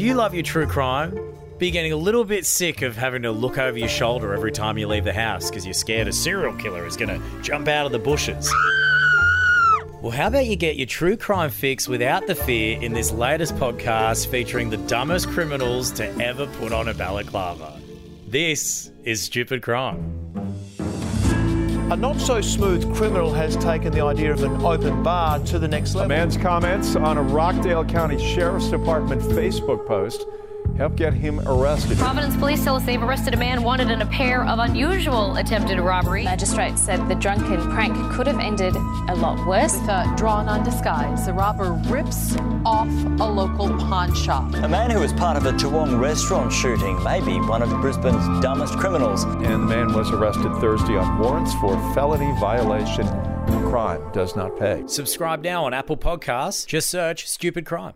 Do you love your true crime? Be getting a little bit sick of having to look over your shoulder every time you leave the house because you're scared a serial killer is going to jump out of the bushes. Well, how about you get your true crime fix without the fear in this latest podcast featuring the dumbest criminals to ever put on a balaclava? This is Stupid Crime. A not so smooth criminal has taken the idea of an open bar to the next level. A man's comments on a Rockdale County Sheriff's Department Facebook post helped get him arrested. Providence police tell us they've arrested a man wanted in a pair of unusual attempted robbery. Magistrates said the drunken prank could have ended a lot worse. With a drawn on disguise, the robber rips off a local pawn shop. A man who was part of a Toowong restaurant shooting may be one of Brisbane's dumbest criminals. And the man was arrested Thursday on warrants for felony violation. Crime does not pay. Subscribe now on Apple Podcasts. Just search Stupid Crime.